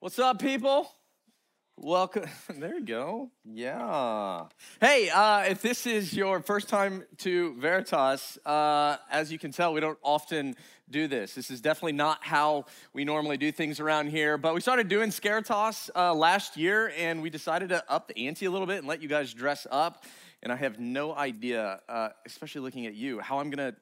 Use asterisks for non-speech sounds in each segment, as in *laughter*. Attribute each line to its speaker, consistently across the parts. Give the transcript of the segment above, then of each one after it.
Speaker 1: What's up, people? Welcome. *laughs* There you go. Yeah. Hey, uh, if this is your first time to Veritas, uh, as you can tell, we don't often do this. This is definitely not how we normally do things around here. But we started doing Scaritas uh, last year, and we decided to up the ante a little bit and let you guys dress up. And I have no idea, uh, especially looking at you, how I'm gonna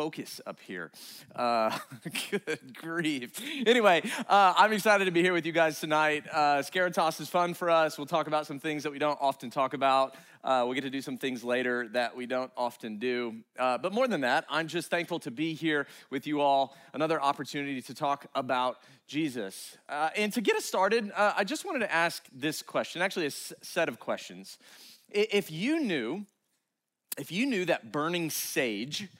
Speaker 1: focus up here. Uh, *laughs* good grief. Anyway, uh, I'm excited to be here with you guys tonight. Uh, Scaritas is fun for us. We'll talk about some things that we don't often talk about. Uh, we'll get to do some things later that we don't often do. Uh, but more than that, I'm just thankful to be here with you all. Another opportunity to talk about Jesus. Uh, and to get us started, uh, I just wanted to ask this question actually, a s- set of questions. If you knew, if you knew that burning sage,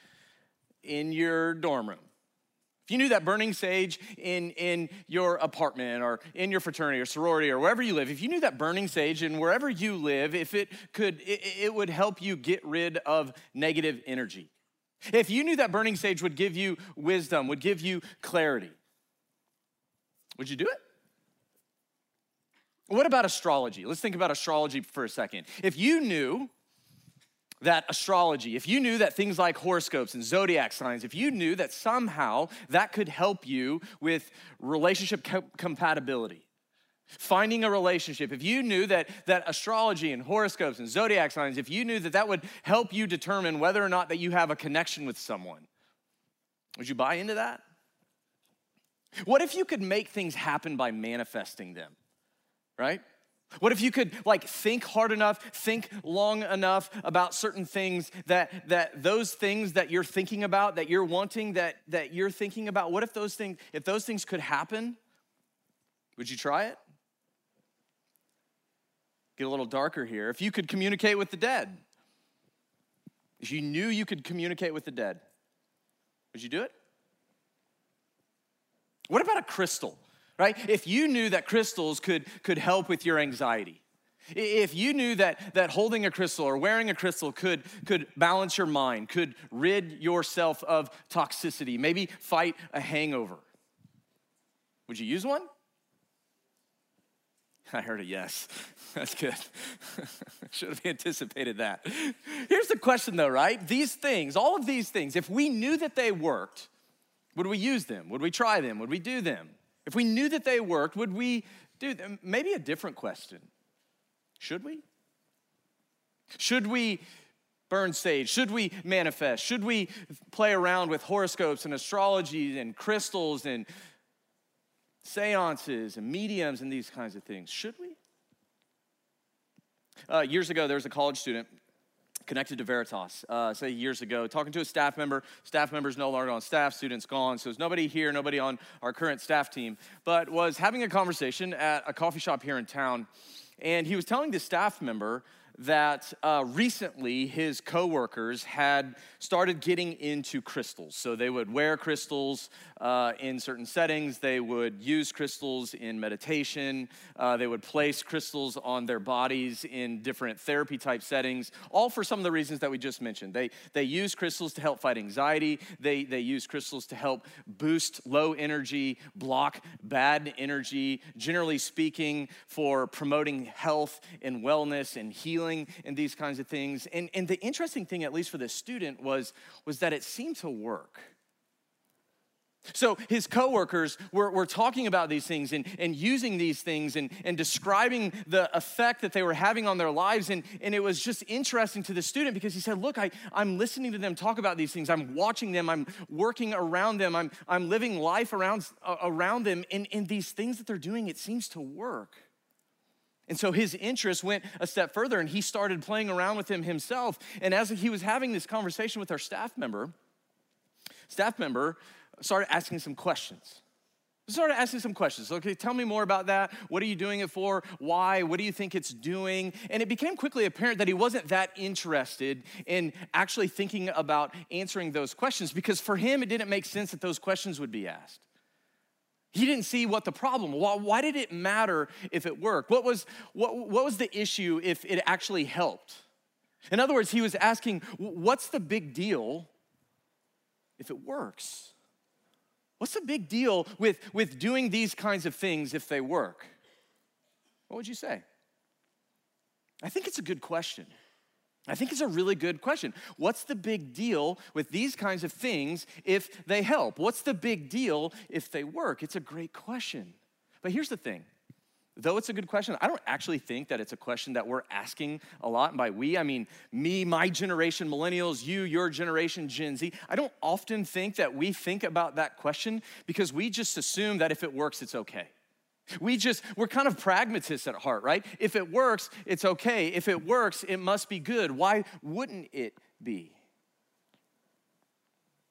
Speaker 1: in your dorm room, if you knew that burning sage in, in your apartment or in your fraternity or sorority or wherever you live, if you knew that burning sage and wherever you live, if it could, it, it would help you get rid of negative energy. If you knew that burning sage would give you wisdom, would give you clarity, would you do it? What about astrology? Let's think about astrology for a second. If you knew that astrology, if you knew that things like horoscopes and zodiac signs, if you knew that somehow that could help you with relationship co- compatibility, finding a relationship, if you knew that, that astrology and horoscopes and zodiac signs, if you knew that that would help you determine whether or not that you have a connection with someone, would you buy into that? What if you could make things happen by manifesting them, right? What if you could like think hard enough, think long enough about certain things that that those things that you're thinking about, that you're wanting, that that you're thinking about, what if those things if those things could happen? Would you try it? Get a little darker here. If you could communicate with the dead. If you knew you could communicate with the dead, would you do it? What about a crystal? Right? If you knew that crystals could, could help with your anxiety, if you knew that, that holding a crystal or wearing a crystal could, could balance your mind, could rid yourself of toxicity, maybe fight a hangover, would you use one? *laughs* I heard a yes. *laughs* That's good. *laughs* Should have anticipated that. Here's the question though, right? These things, all of these things, if we knew that they worked, would we use them? Would we try them? Would we do them? If we knew that they worked, would we do them? Maybe a different question. Should we? Should we burn sage? Should we manifest? Should we play around with horoscopes and astrology and crystals and seances and mediums and these kinds of things? Should we? Uh, years ago, there was a college student connected to Veritas, uh, say years ago, talking to a staff member. Staff member's no longer on staff, students gone. So there's nobody here, nobody on our current staff team, but was having a conversation at a coffee shop here in town. And he was telling the staff member that uh, recently his coworkers had started getting into crystals. So they would wear crystals uh, in certain settings, they would use crystals in meditation, uh, they would place crystals on their bodies in different therapy type settings, all for some of the reasons that we just mentioned. They, they use crystals to help fight anxiety, they, they use crystals to help boost low energy, block bad energy, generally speaking, for promoting health and wellness and healing and these kinds of things. And, and the interesting thing, at least for the student, was, was that it seemed to work. So his coworkers were, were talking about these things and, and using these things and, and describing the effect that they were having on their lives. And, and it was just interesting to the student because he said, Look, I, I'm listening to them talk about these things. I'm watching them. I'm working around them. I'm, I'm living life around, around them. And, and these things that they're doing, it seems to work. And so his interest went a step further and he started playing around with him himself. And as he was having this conversation with our staff member, staff member started asking some questions. Started asking some questions. Okay, tell me more about that. What are you doing it for? Why? What do you think it's doing? And it became quickly apparent that he wasn't that interested in actually thinking about answering those questions because for him, it didn't make sense that those questions would be asked. He didn't see what the problem. Why, why did it matter if it worked? What was, what, what was the issue if it actually helped? In other words, he was asking, what's the big deal if it works? What's the big deal with, with doing these kinds of things if they work? What would you say? I think it's a good question. I think it's a really good question. What's the big deal with these kinds of things if they help? What's the big deal if they work? It's a great question. But here's the thing though it's a good question, I don't actually think that it's a question that we're asking a lot. And by we, I mean me, my generation, millennials, you, your generation, Gen Z. I don't often think that we think about that question because we just assume that if it works, it's okay. We just, we're kind of pragmatists at heart, right? If it works, it's okay. If it works, it must be good. Why wouldn't it be?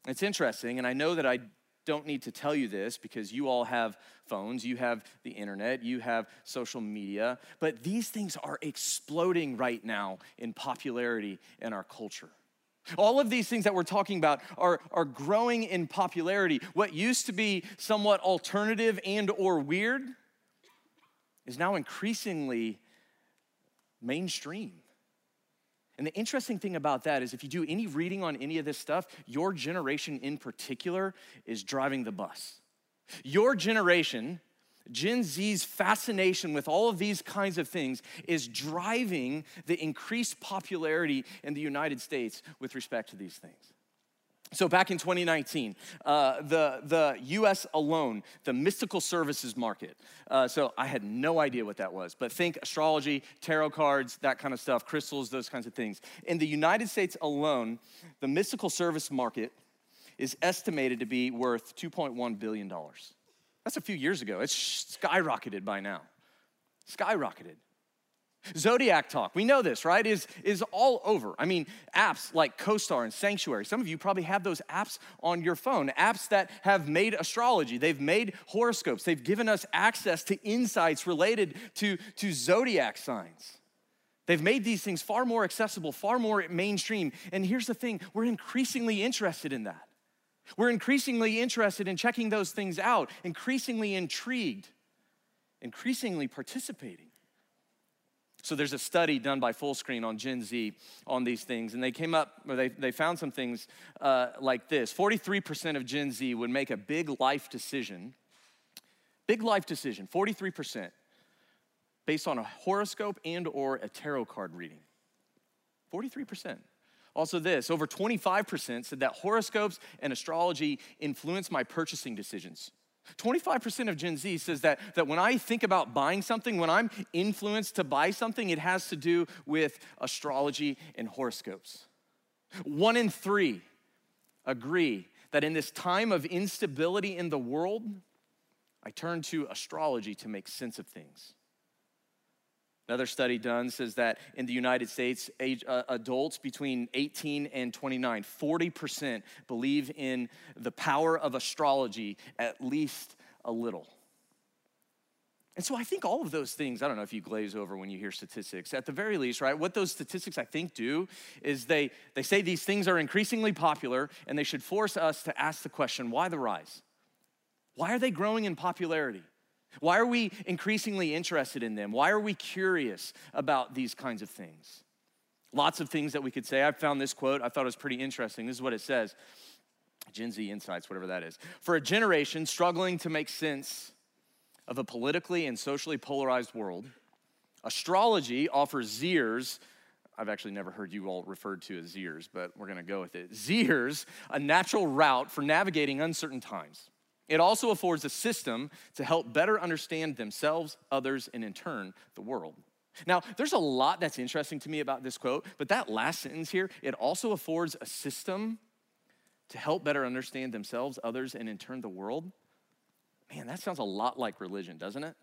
Speaker 1: It's interesting, and I know that I don't need to tell you this because you all have phones, you have the internet, you have social media, but these things are exploding right now in popularity in our culture. All of these things that we're talking about are, are growing in popularity. What used to be somewhat alternative and or weird is now increasingly mainstream. And the interesting thing about that is if you do any reading on any of this stuff, your generation in particular is driving the bus. Your generation, Gen Z's fascination with all of these kinds of things is driving the increased popularity in the United States with respect to these things. So, back in 2019, uh, the, the US alone, the mystical services market. Uh, so, I had no idea what that was, but think astrology, tarot cards, that kind of stuff, crystals, those kinds of things. In the United States alone, the mystical service market is estimated to be worth $2.1 billion. That's a few years ago. It's skyrocketed by now. Skyrocketed. Zodiac Talk, we know this, right? Is, is all over. I mean, apps like CoStar and Sanctuary. Some of you probably have those apps on your phone, apps that have made astrology, they've made horoscopes, they've given us access to insights related to, to zodiac signs. They've made these things far more accessible, far more mainstream. And here's the thing we're increasingly interested in that. We're increasingly interested in checking those things out, increasingly intrigued, increasingly participating. So there's a study done by Fullscreen on Gen Z on these things, and they came up, or they, they found some things uh, like this 43% of Gen Z would make a big life decision, big life decision, 43%, based on a horoscope and or a tarot card reading. 43%. Also, this over 25% said that horoscopes and astrology influence my purchasing decisions. 25% of Gen Z says that, that when I think about buying something, when I'm influenced to buy something, it has to do with astrology and horoscopes. One in three agree that in this time of instability in the world, I turn to astrology to make sense of things. Another study done says that in the United States, age, uh, adults between 18 and 29, 40% believe in the power of astrology at least a little. And so I think all of those things, I don't know if you glaze over when you hear statistics, at the very least, right? What those statistics I think do is they, they say these things are increasingly popular and they should force us to ask the question why the rise? Why are they growing in popularity? Why are we increasingly interested in them? Why are we curious about these kinds of things? Lots of things that we could say. I found this quote, I thought it was pretty interesting. This is what it says Gen Z Insights, whatever that is. For a generation struggling to make sense of a politically and socially polarized world, astrology offers Zers. I've actually never heard you all referred to as Zers, but we're gonna go with it. Zers, a natural route for navigating uncertain times. It also affords a system to help better understand themselves, others, and in turn, the world. Now, there's a lot that's interesting to me about this quote, but that last sentence here, it also affords a system to help better understand themselves, others, and in turn, the world. Man, that sounds a lot like religion, doesn't it?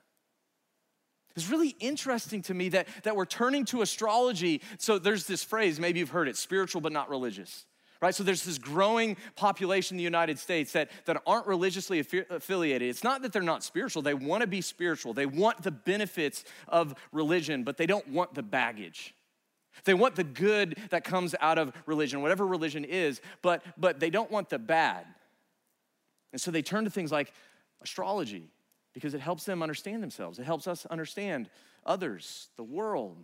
Speaker 1: It's really interesting to me that, that we're turning to astrology. So there's this phrase, maybe you've heard it spiritual but not religious right? So there's this growing population in the United States that, that aren't religiously affiliated. It's not that they're not spiritual, they want to be spiritual. They want the benefits of religion, but they don't want the baggage. They want the good that comes out of religion, whatever religion is, but, but they don't want the bad. And so they turn to things like astrology because it helps them understand themselves. It helps us understand others, the world,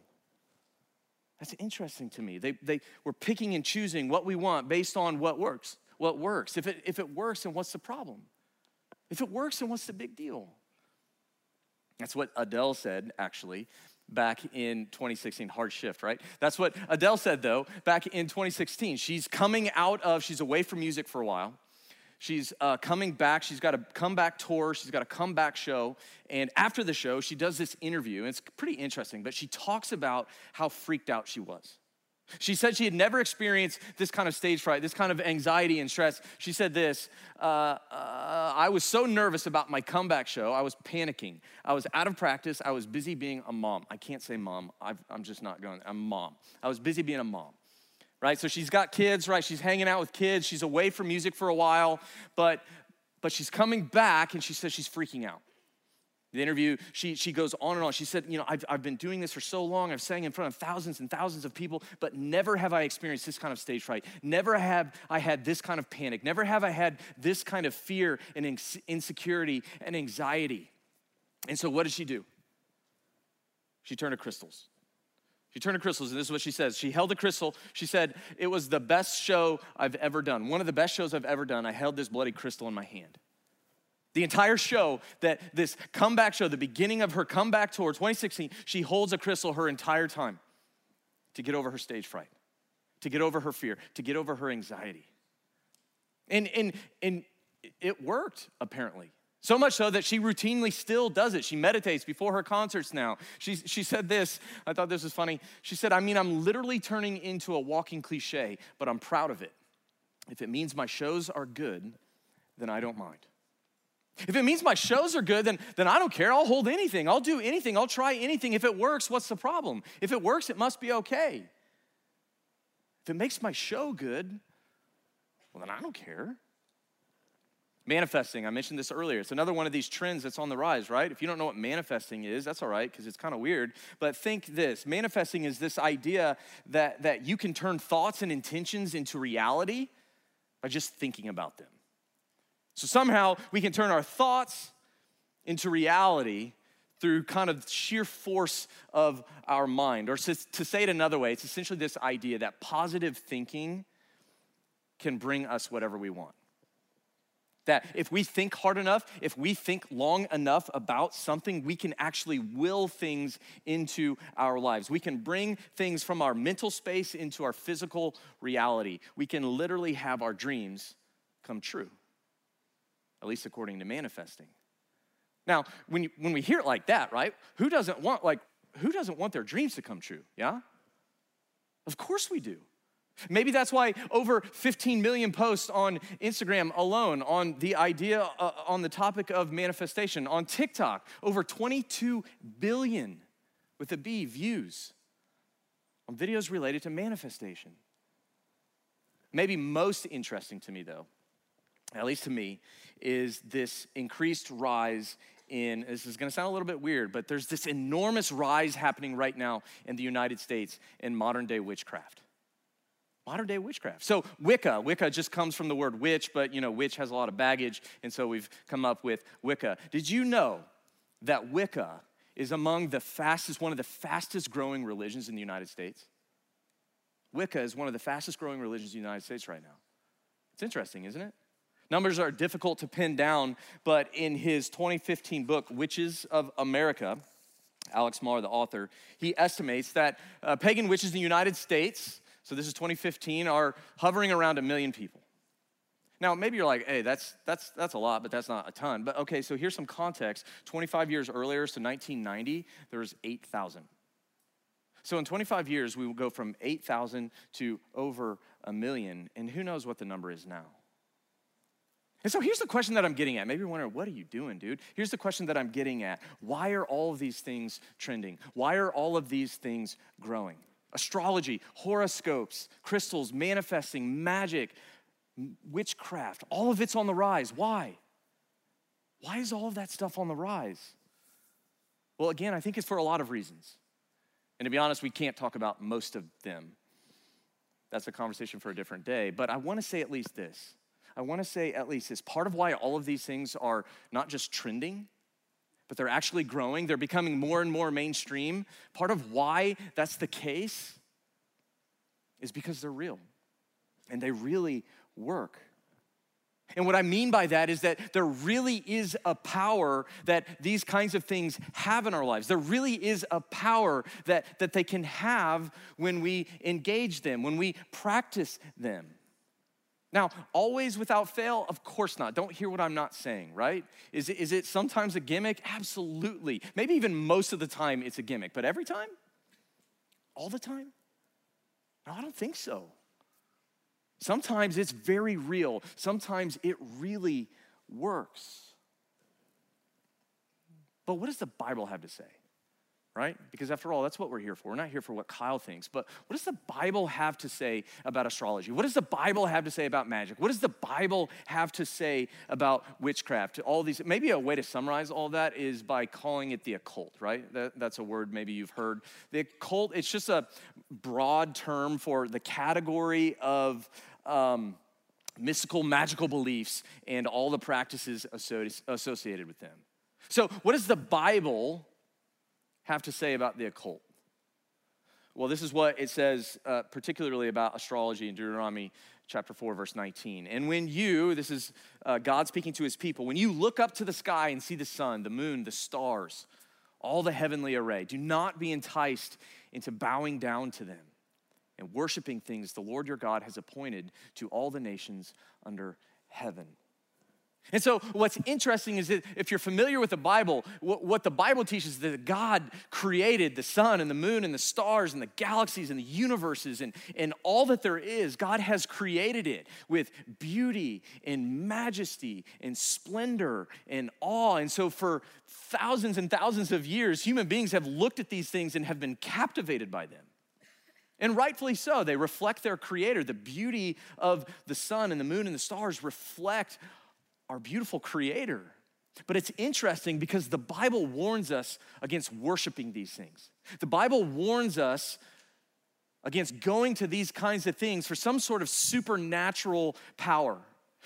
Speaker 1: that's interesting to me. They, they were picking and choosing what we want based on what works. What works. If it, if it works, then what's the problem? If it works, then what's the big deal? That's what Adele said, actually, back in 2016. Hard shift, right? That's what Adele said, though, back in 2016. She's coming out of, she's away from music for a while. She's uh, coming back. She's got a comeback tour. She's got a comeback show. And after the show, she does this interview. And it's pretty interesting, but she talks about how freaked out she was. She said she had never experienced this kind of stage fright, this kind of anxiety and stress. She said this uh, uh, I was so nervous about my comeback show, I was panicking. I was out of practice. I was busy being a mom. I can't say mom, i am just not going. I'm mom. I was busy being a mom, right? So she's got kids, right? She's hanging out with kids. She's away from music for a while, but, but she's coming back and she says she's freaking out. The interview, she, she goes on and on. She said, You know, I've, I've been doing this for so long. I've sang in front of thousands and thousands of people, but never have I experienced this kind of stage fright. Never have I had this kind of panic. Never have I had this kind of fear and insecurity and anxiety. And so, what did she do? She turned to crystals. She turned to crystals, and this is what she says. She held a crystal. She said, It was the best show I've ever done. One of the best shows I've ever done. I held this bloody crystal in my hand. The entire show, that this comeback show, the beginning of her comeback tour, 2016, she holds a crystal her entire time to get over her stage fright, to get over her fear, to get over her anxiety. And, and, and it worked, apparently. So much so that she routinely still does it. She meditates before her concerts now. She, she said this, I thought this was funny. She said, I mean, I'm literally turning into a walking cliche, but I'm proud of it. If it means my shows are good, then I don't mind. If it means my shows are good, then, then I don't care. I'll hold anything. I'll do anything. I'll try anything. If it works, what's the problem? If it works, it must be okay. If it makes my show good, well, then I don't care. Manifesting, I mentioned this earlier. It's another one of these trends that's on the rise, right? If you don't know what manifesting is, that's all right, because it's kind of weird. But think this manifesting is this idea that, that you can turn thoughts and intentions into reality by just thinking about them. So somehow we can turn our thoughts into reality through kind of sheer force of our mind. Or to, to, say it another way, it's essentially this idea that positive thinking can bring us whatever we want. That if we think hard enough, if we think long enough about something, we can actually will things into our lives. We can bring things from our mental space into our physical reality. We can literally have our dreams come true at least according to manifesting. Now, when, you, when we hear it like that, right? Who doesn't want like who doesn't want their dreams to come true? Yeah? Of course we do. Maybe that's why over 15 million posts on Instagram alone on the idea uh, on the topic of manifestation. On TikTok, over 22 billion with a B views on videos related to manifestation. Maybe most interesting to me though at least to me, is this increased rise in, this is gonna sound a little bit weird, but there's this enormous rise happening right now in the United States in modern day witchcraft. Modern day witchcraft. So Wicca, Wicca just comes from the word witch, but you know, witch has a lot of baggage, and so we've come up with Wicca. Did you know that Wicca is among the fastest, one of the fastest growing religions in the United States? Wicca is one of the fastest growing religions in the United States right now. It's interesting, isn't it? Numbers are difficult to pin down, but in his 2015 book, Witches of America, Alex Mar, the author, he estimates that uh, pagan witches in the United States, so this is 2015, are hovering around a million people. Now, maybe you're like, hey, that's, that's, that's a lot, but that's not a ton. But okay, so here's some context. 25 years earlier, so 1990, there was 8,000. So in 25 years, we will go from 8,000 to over a million, and who knows what the number is now. And so here's the question that I'm getting at. Maybe you're wondering, what are you doing, dude? Here's the question that I'm getting at Why are all of these things trending? Why are all of these things growing? Astrology, horoscopes, crystals, manifesting, magic, witchcraft, all of it's on the rise. Why? Why is all of that stuff on the rise? Well, again, I think it's for a lot of reasons. And to be honest, we can't talk about most of them. That's a conversation for a different day. But I want to say at least this I want to say at least is part of why all of these things are not just trending, but they're actually growing. They're becoming more and more mainstream. Part of why that's the case is because they're real and they really work. And what I mean by that is that there really is a power that these kinds of things have in our lives. There really is a power that, that they can have when we engage them, when we practice them. Now, always without fail? Of course not. Don't hear what I'm not saying, right? Is it, is it sometimes a gimmick? Absolutely. Maybe even most of the time it's a gimmick, but every time? All the time? No, I don't think so. Sometimes it's very real, sometimes it really works. But what does the Bible have to say? Right? Because after all, that's what we're here for. We're not here for what Kyle thinks, but what does the Bible have to say about astrology? What does the Bible have to say about magic? What does the Bible have to say about witchcraft? All these, maybe a way to summarize all that is by calling it the occult, right? That, that's a word maybe you've heard. The occult, it's just a broad term for the category of um, mystical, magical beliefs and all the practices associated with them. So, what does the Bible have to say about the occult? Well, this is what it says, uh, particularly about astrology in Deuteronomy chapter 4, verse 19. And when you, this is uh, God speaking to his people, when you look up to the sky and see the sun, the moon, the stars, all the heavenly array, do not be enticed into bowing down to them and worshiping things the Lord your God has appointed to all the nations under heaven. And so, what's interesting is that if you're familiar with the Bible, what the Bible teaches is that God created the sun and the moon and the stars and the galaxies and the universes and, and all that there is. God has created it with beauty and majesty and splendor and awe. And so, for thousands and thousands of years, human beings have looked at these things and have been captivated by them. And rightfully so. They reflect their creator. The beauty of the sun and the moon and the stars reflect our beautiful creator. But it's interesting because the Bible warns us against worshiping these things. The Bible warns us against going to these kinds of things for some sort of supernatural power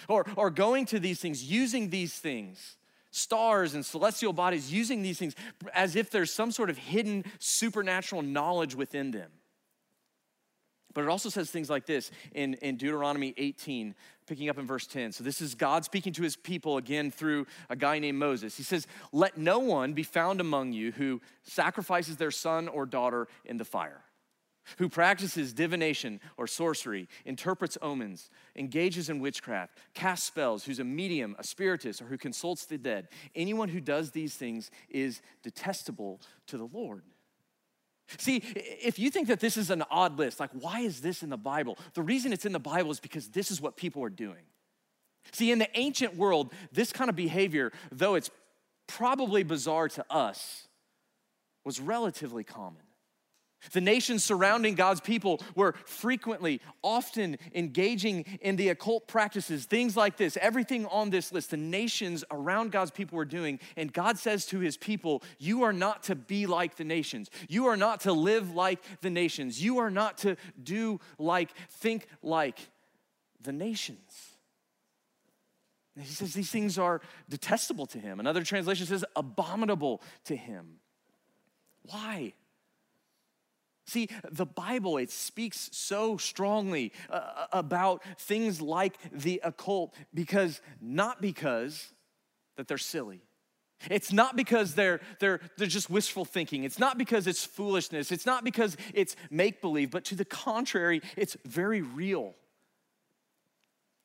Speaker 1: or, or going to these things, using these things, stars and celestial bodies, using these things as if there's some sort of hidden supernatural knowledge within them. But it also says things like this in, in Deuteronomy 18, picking up in verse 10. So this is God speaking to his people again through a guy named Moses. He says, Let no one be found among you who sacrifices their son or daughter in the fire, who practices divination or sorcery, interprets omens, engages in witchcraft, casts spells, who's a medium, a spiritist, or who consults the dead. Anyone who does these things is detestable to the Lord. See, if you think that this is an odd list, like why is this in the Bible? The reason it's in the Bible is because this is what people are doing. See, in the ancient world, this kind of behavior, though it's probably bizarre to us, was relatively common. The nations surrounding God's people were frequently, often engaging in the occult practices, things like this, everything on this list, the nations around God's people were doing. And God says to his people, You are not to be like the nations. You are not to live like the nations. You are not to do like, think like the nations. And he says these things are detestable to him. Another translation says abominable to him. Why? See, the Bible, it speaks so strongly uh, uh, about things like the occult because, not because that they're silly. It's not because they're, they're, they're just wishful thinking. It's not because it's foolishness. It's not because it's make believe, but to the contrary, it's very real.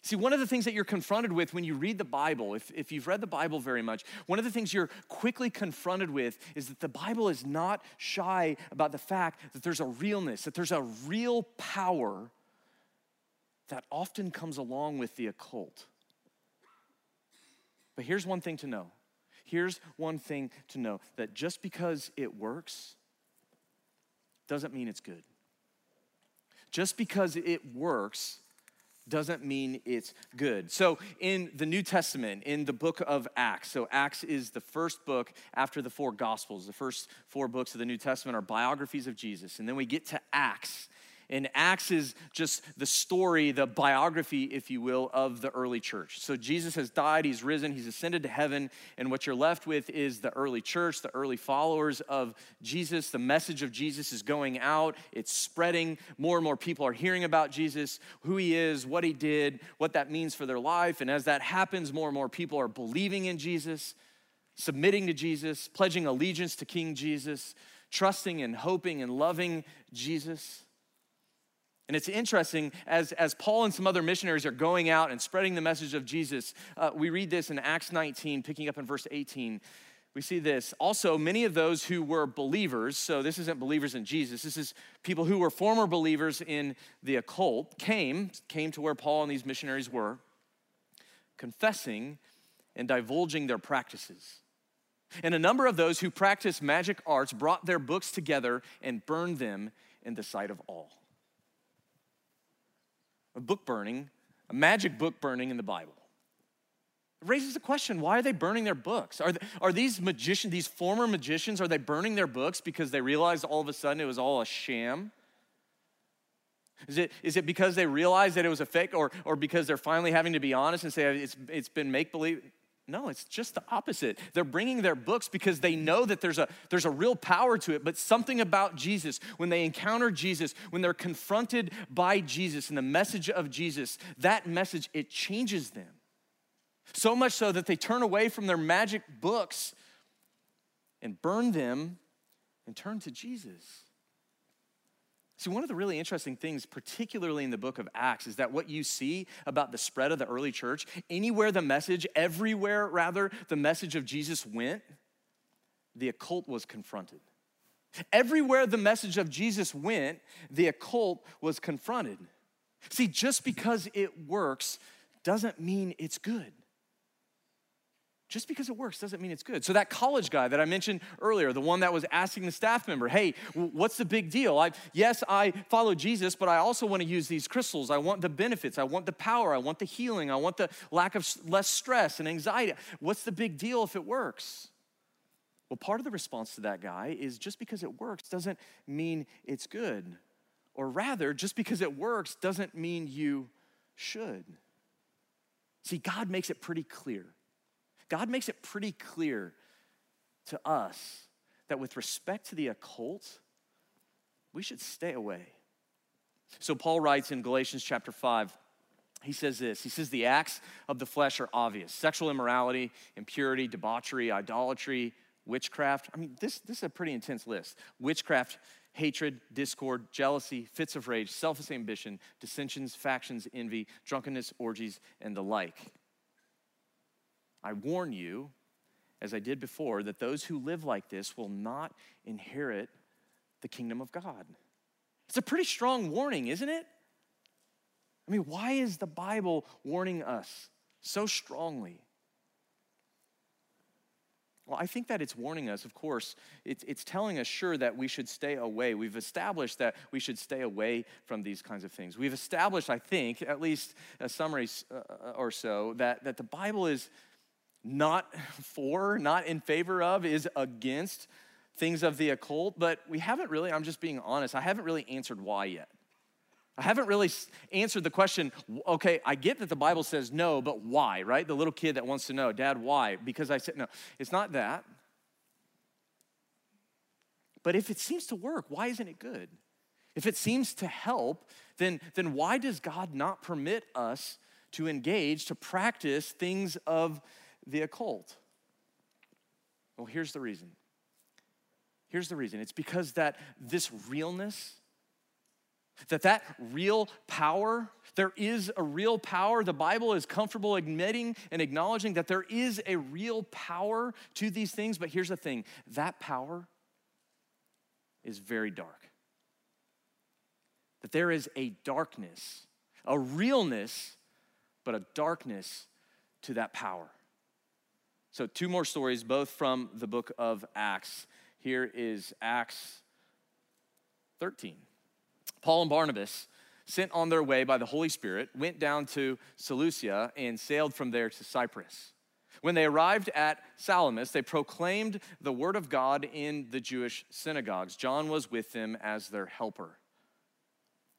Speaker 1: See, one of the things that you're confronted with when you read the Bible, if, if you've read the Bible very much, one of the things you're quickly confronted with is that the Bible is not shy about the fact that there's a realness, that there's a real power that often comes along with the occult. But here's one thing to know. Here's one thing to know that just because it works doesn't mean it's good. Just because it works doesn't mean it's good. So, in the New Testament, in the book of Acts, so Acts is the first book after the four Gospels. The first four books of the New Testament are biographies of Jesus. And then we get to Acts. And Acts is just the story, the biography, if you will, of the early church. So Jesus has died, he's risen, he's ascended to heaven, and what you're left with is the early church, the early followers of Jesus. The message of Jesus is going out, it's spreading. More and more people are hearing about Jesus, who he is, what he did, what that means for their life. And as that happens, more and more people are believing in Jesus, submitting to Jesus, pledging allegiance to King Jesus, trusting and hoping and loving Jesus. And it's interesting, as, as Paul and some other missionaries are going out and spreading the message of Jesus, uh, we read this in Acts 19, picking up in verse 18. We see this. Also, many of those who were believers, so this isn't believers in Jesus, this is people who were former believers in the occult, came, came to where Paul and these missionaries were, confessing and divulging their practices. And a number of those who practiced magic arts brought their books together and burned them in the sight of all a book burning, a magic book burning in the Bible. It raises the question why are they burning their books? Are, they, are these magicians, these former magicians, are they burning their books because they realized all of a sudden it was all a sham? Is it, is it because they realized that it was a fake or, or because they're finally having to be honest and say it's, it's been make believe? No, it's just the opposite. They're bringing their books because they know that there's a, there's a real power to it, but something about Jesus, when they encounter Jesus, when they're confronted by Jesus and the message of Jesus, that message, it changes them. So much so that they turn away from their magic books and burn them and turn to Jesus. See, one of the really interesting things, particularly in the book of Acts, is that what you see about the spread of the early church, anywhere the message, everywhere rather, the message of Jesus went, the occult was confronted. Everywhere the message of Jesus went, the occult was confronted. See, just because it works doesn't mean it's good. Just because it works doesn't mean it's good. So, that college guy that I mentioned earlier, the one that was asking the staff member, hey, what's the big deal? I, yes, I follow Jesus, but I also want to use these crystals. I want the benefits. I want the power. I want the healing. I want the lack of less stress and anxiety. What's the big deal if it works? Well, part of the response to that guy is just because it works doesn't mean it's good. Or rather, just because it works doesn't mean you should. See, God makes it pretty clear God makes it pretty clear to us that with respect to the occult, we should stay away. So Paul writes in Galatians chapter 5, he says this He says, The acts of the flesh are obvious sexual immorality, impurity, debauchery, idolatry, witchcraft. I mean, this, this is a pretty intense list. Witchcraft, hatred, discord, jealousy, fits of rage, selfish ambition, dissensions, factions, envy, drunkenness, orgies, and the like. I warn you, as I did before, that those who live like this will not inherit the kingdom of God. It's a pretty strong warning, isn't it? I mean, why is the Bible warning us so strongly? Well, I think that it's warning us, of course. It's, it's telling us, sure, that we should stay away. We've established that we should stay away from these kinds of things. We've established, I think, at least a summary uh, or so, that, that the Bible is not for, not in favor of, is against things of the occult, but we haven't really, I'm just being honest, I haven't really answered why yet. I haven't really answered the question, okay, I get that the Bible says no, but why, right? The little kid that wants to know, Dad, why? Because I said no. It's not that. But if it seems to work, why isn't it good? If it seems to help, then, then why does God not permit us to engage, to practice things of the occult? Well, here's the reason. Here's the reason. It's because that this realness, that that real power, there is a real power. The Bible is comfortable admitting and acknowledging that there is a real power to these things, but here's the thing, that power is very dark. That there is a darkness, a realness, but a darkness to that power. So, two more stories, both from the book of Acts. Here is Acts 13. Paul and Barnabas, sent on their way by the Holy Spirit, went down to Seleucia and sailed from there to Cyprus. When they arrived at Salamis, they proclaimed the word of God in the Jewish synagogues. John was with them as their helper.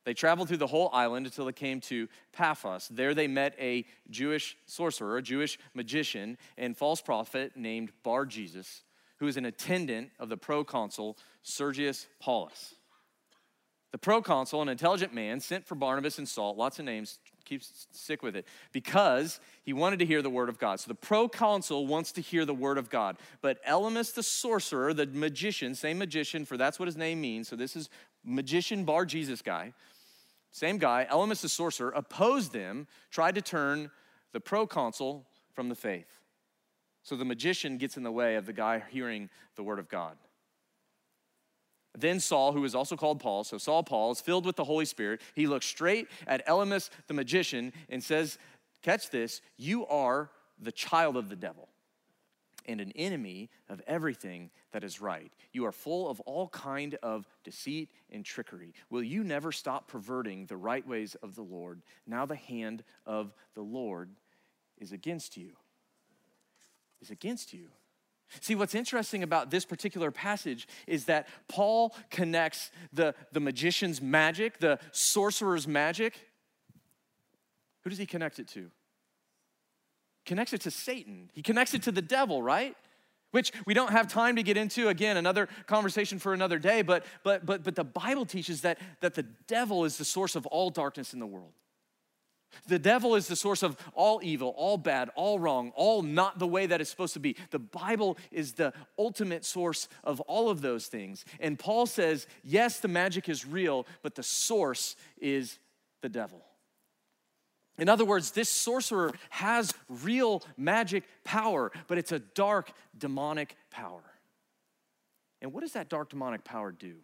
Speaker 1: They traveled through the whole island until they came to Paphos. There they met a Jewish sorcerer, a Jewish magician, and false prophet named Bar Jesus, who was an attendant of the proconsul Sergius Paulus. The proconsul, an intelligent man, sent for Barnabas and Saul, lots of names, keep sick with it, because he wanted to hear the word of God. So the proconsul wants to hear the word of God. But Elymas the sorcerer, the magician, same magician, for that's what his name means. So this is magician Bar Jesus guy same guy, Elymas the sorcerer, opposed them, tried to turn the proconsul from the faith. So the magician gets in the way of the guy hearing the word of God. Then Saul, who is also called Paul, so Saul Paul is filled with the Holy Spirit. He looks straight at Elymas the magician and says, Catch this, you are the child of the devil and an enemy of everything that is right. You are full of all kind of deceit and trickery. Will you never stop perverting the right ways of the Lord? Now the hand of the Lord is against you. Is against you. See, what's interesting about this particular passage is that Paul connects the, the magician's magic, the sorcerer's magic. Who does he connect it to? Connects it to Satan. He connects it to the devil, right? Which we don't have time to get into again, another conversation for another day, but but but but the Bible teaches that that the devil is the source of all darkness in the world. The devil is the source of all evil, all bad, all wrong, all not the way that it's supposed to be. The Bible is the ultimate source of all of those things. And Paul says, yes, the magic is real, but the source is the devil. In other words, this sorcerer has real magic power, but it's a dark demonic power. And what does that dark demonic power do?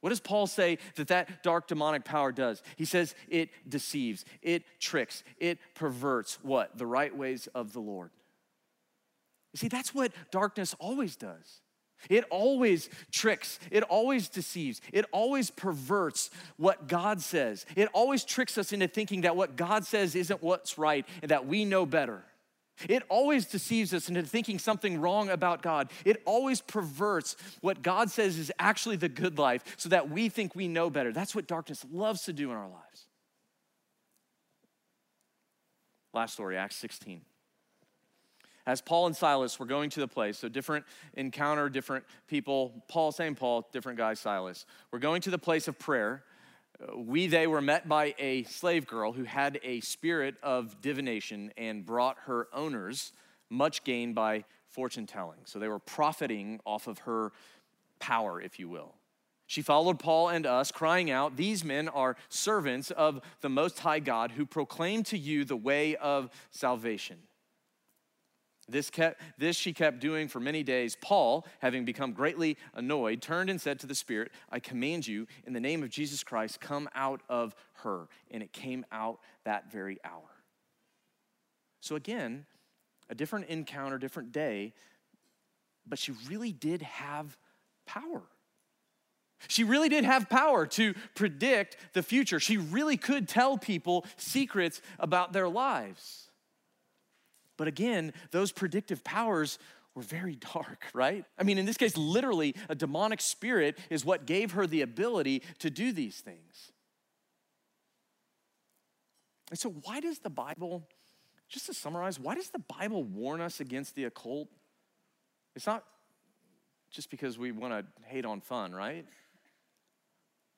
Speaker 1: What does Paul say that that dark demonic power does? He says it deceives, it tricks, it perverts what? The right ways of the Lord. You see, that's what darkness always does. It always tricks, it always deceives, it always perverts what God says. It always tricks us into thinking that what God says isn't what's right and that we know better. It always deceives us into thinking something wrong about God. It always perverts what God says is actually the good life so that we think we know better. That's what darkness loves to do in our lives. Last story, Acts 16 as Paul and Silas were going to the place, so different encounter, different people, Paul, same Paul, different guy, Silas, we're going to the place of prayer. Uh, we, they were met by a slave girl who had a spirit of divination and brought her owners much gain by fortune telling. So they were profiting off of her power, if you will. She followed Paul and us, crying out, These men are servants of the Most High God who proclaim to you the way of salvation. This, kept, this she kept doing for many days. Paul, having become greatly annoyed, turned and said to the Spirit, I command you, in the name of Jesus Christ, come out of her. And it came out that very hour. So, again, a different encounter, different day, but she really did have power. She really did have power to predict the future. She really could tell people secrets about their lives. But again, those predictive powers were very dark, *laughs* right? I mean, in this case, literally, a demonic spirit is what gave her the ability to do these things. And so, why does the Bible, just to summarize, why does the Bible warn us against the occult? It's not just because we want to hate on fun, right?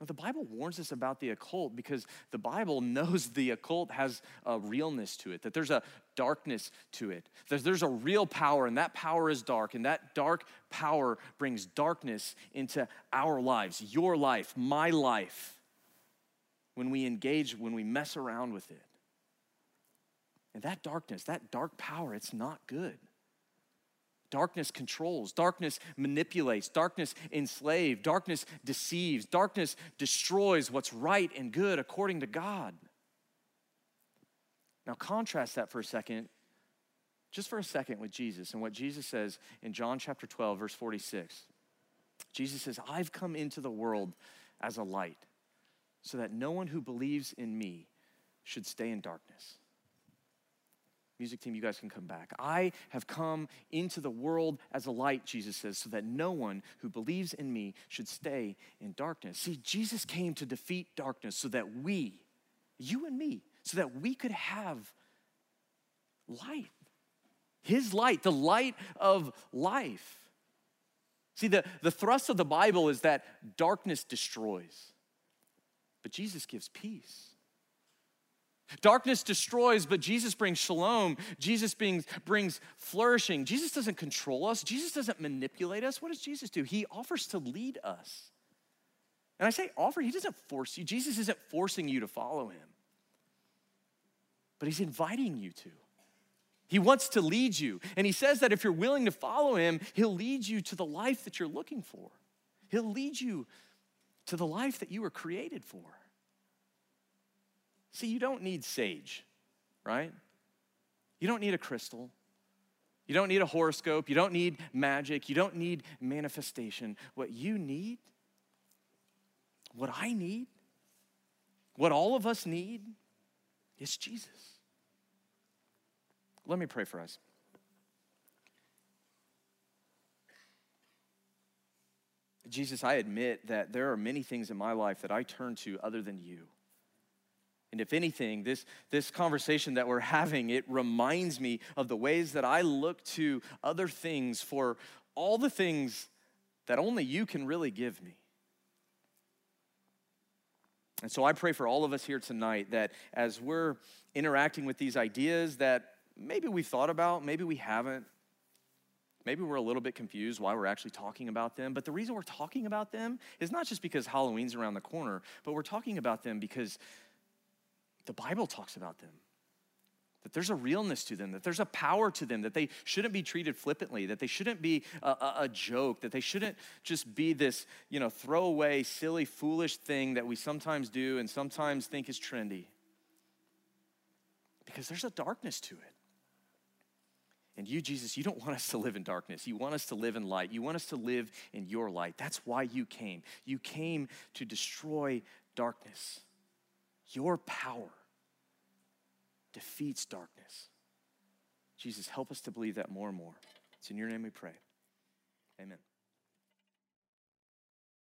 Speaker 1: But the Bible warns us about the occult because the Bible *laughs* knows the occult has a realness to it, that there's a darkness to it, that there's a real power, and that power is dark, and that dark power brings darkness into our lives, your life, my life, when we engage, when we mess around with it. And that darkness, that dark power, it's not good. Darkness controls, darkness manipulates, darkness enslaves, darkness deceives, darkness destroys what's right and good according to God. Now, contrast that for a second, just for a second, with Jesus and what Jesus says in John chapter 12, verse 46. Jesus says, I've come into the world as a light so that no one who believes in me should stay in darkness. Music team, you guys can come back. I have come into the world as a light, Jesus says, so that no one who believes in me should stay in darkness. See, Jesus came to defeat darkness so that we, you and me, so that we could have light. His light, the light of life. See, the, the thrust of the Bible is that darkness destroys, but Jesus gives peace. Darkness destroys, but Jesus brings shalom. Jesus brings, brings flourishing. Jesus doesn't control us, Jesus doesn't manipulate us. What does Jesus do? He offers to lead us. And I say offer, he doesn't force you. Jesus isn't forcing you to follow him, but he's inviting you to. He wants to lead you. And he says that if you're willing to follow him, he'll lead you to the life that you're looking for. He'll lead you to the life that you were created for. See, you don't need sage, right? You don't need a crystal. You don't need a horoscope. You don't need magic. You don't need manifestation. What you need, what I need, what all of us need is Jesus. Let me pray for us. Jesus, I admit that there are many things in my life that I turn to other than you. And if anything, this, this conversation that we're having, it reminds me of the ways that I look to other things for all the things that only you can really give me. And so I pray for all of us here tonight that as we're interacting with these ideas that maybe we've thought about, maybe we haven't, maybe we're a little bit confused why we're actually talking about them. But the reason we're talking about them is not just because Halloween's around the corner, but we're talking about them because the Bible talks about them. That there's a realness to them, that there's a power to them, that they shouldn't be treated flippantly, that they shouldn't be a, a, a, joke, that they shouldn't just be this, you know, throwaway, silly, foolish thing that we sometimes do and sometimes think is trendy. Because there's a darkness to it. And you, Jesus, you don't want us to live in darkness. You want us to live in light. You want us to live in your light. That's why you came. You came to destroy darkness. Your power defeats darkness. Jesus, help us to believe that more and more. It's in your name we pray. Amen.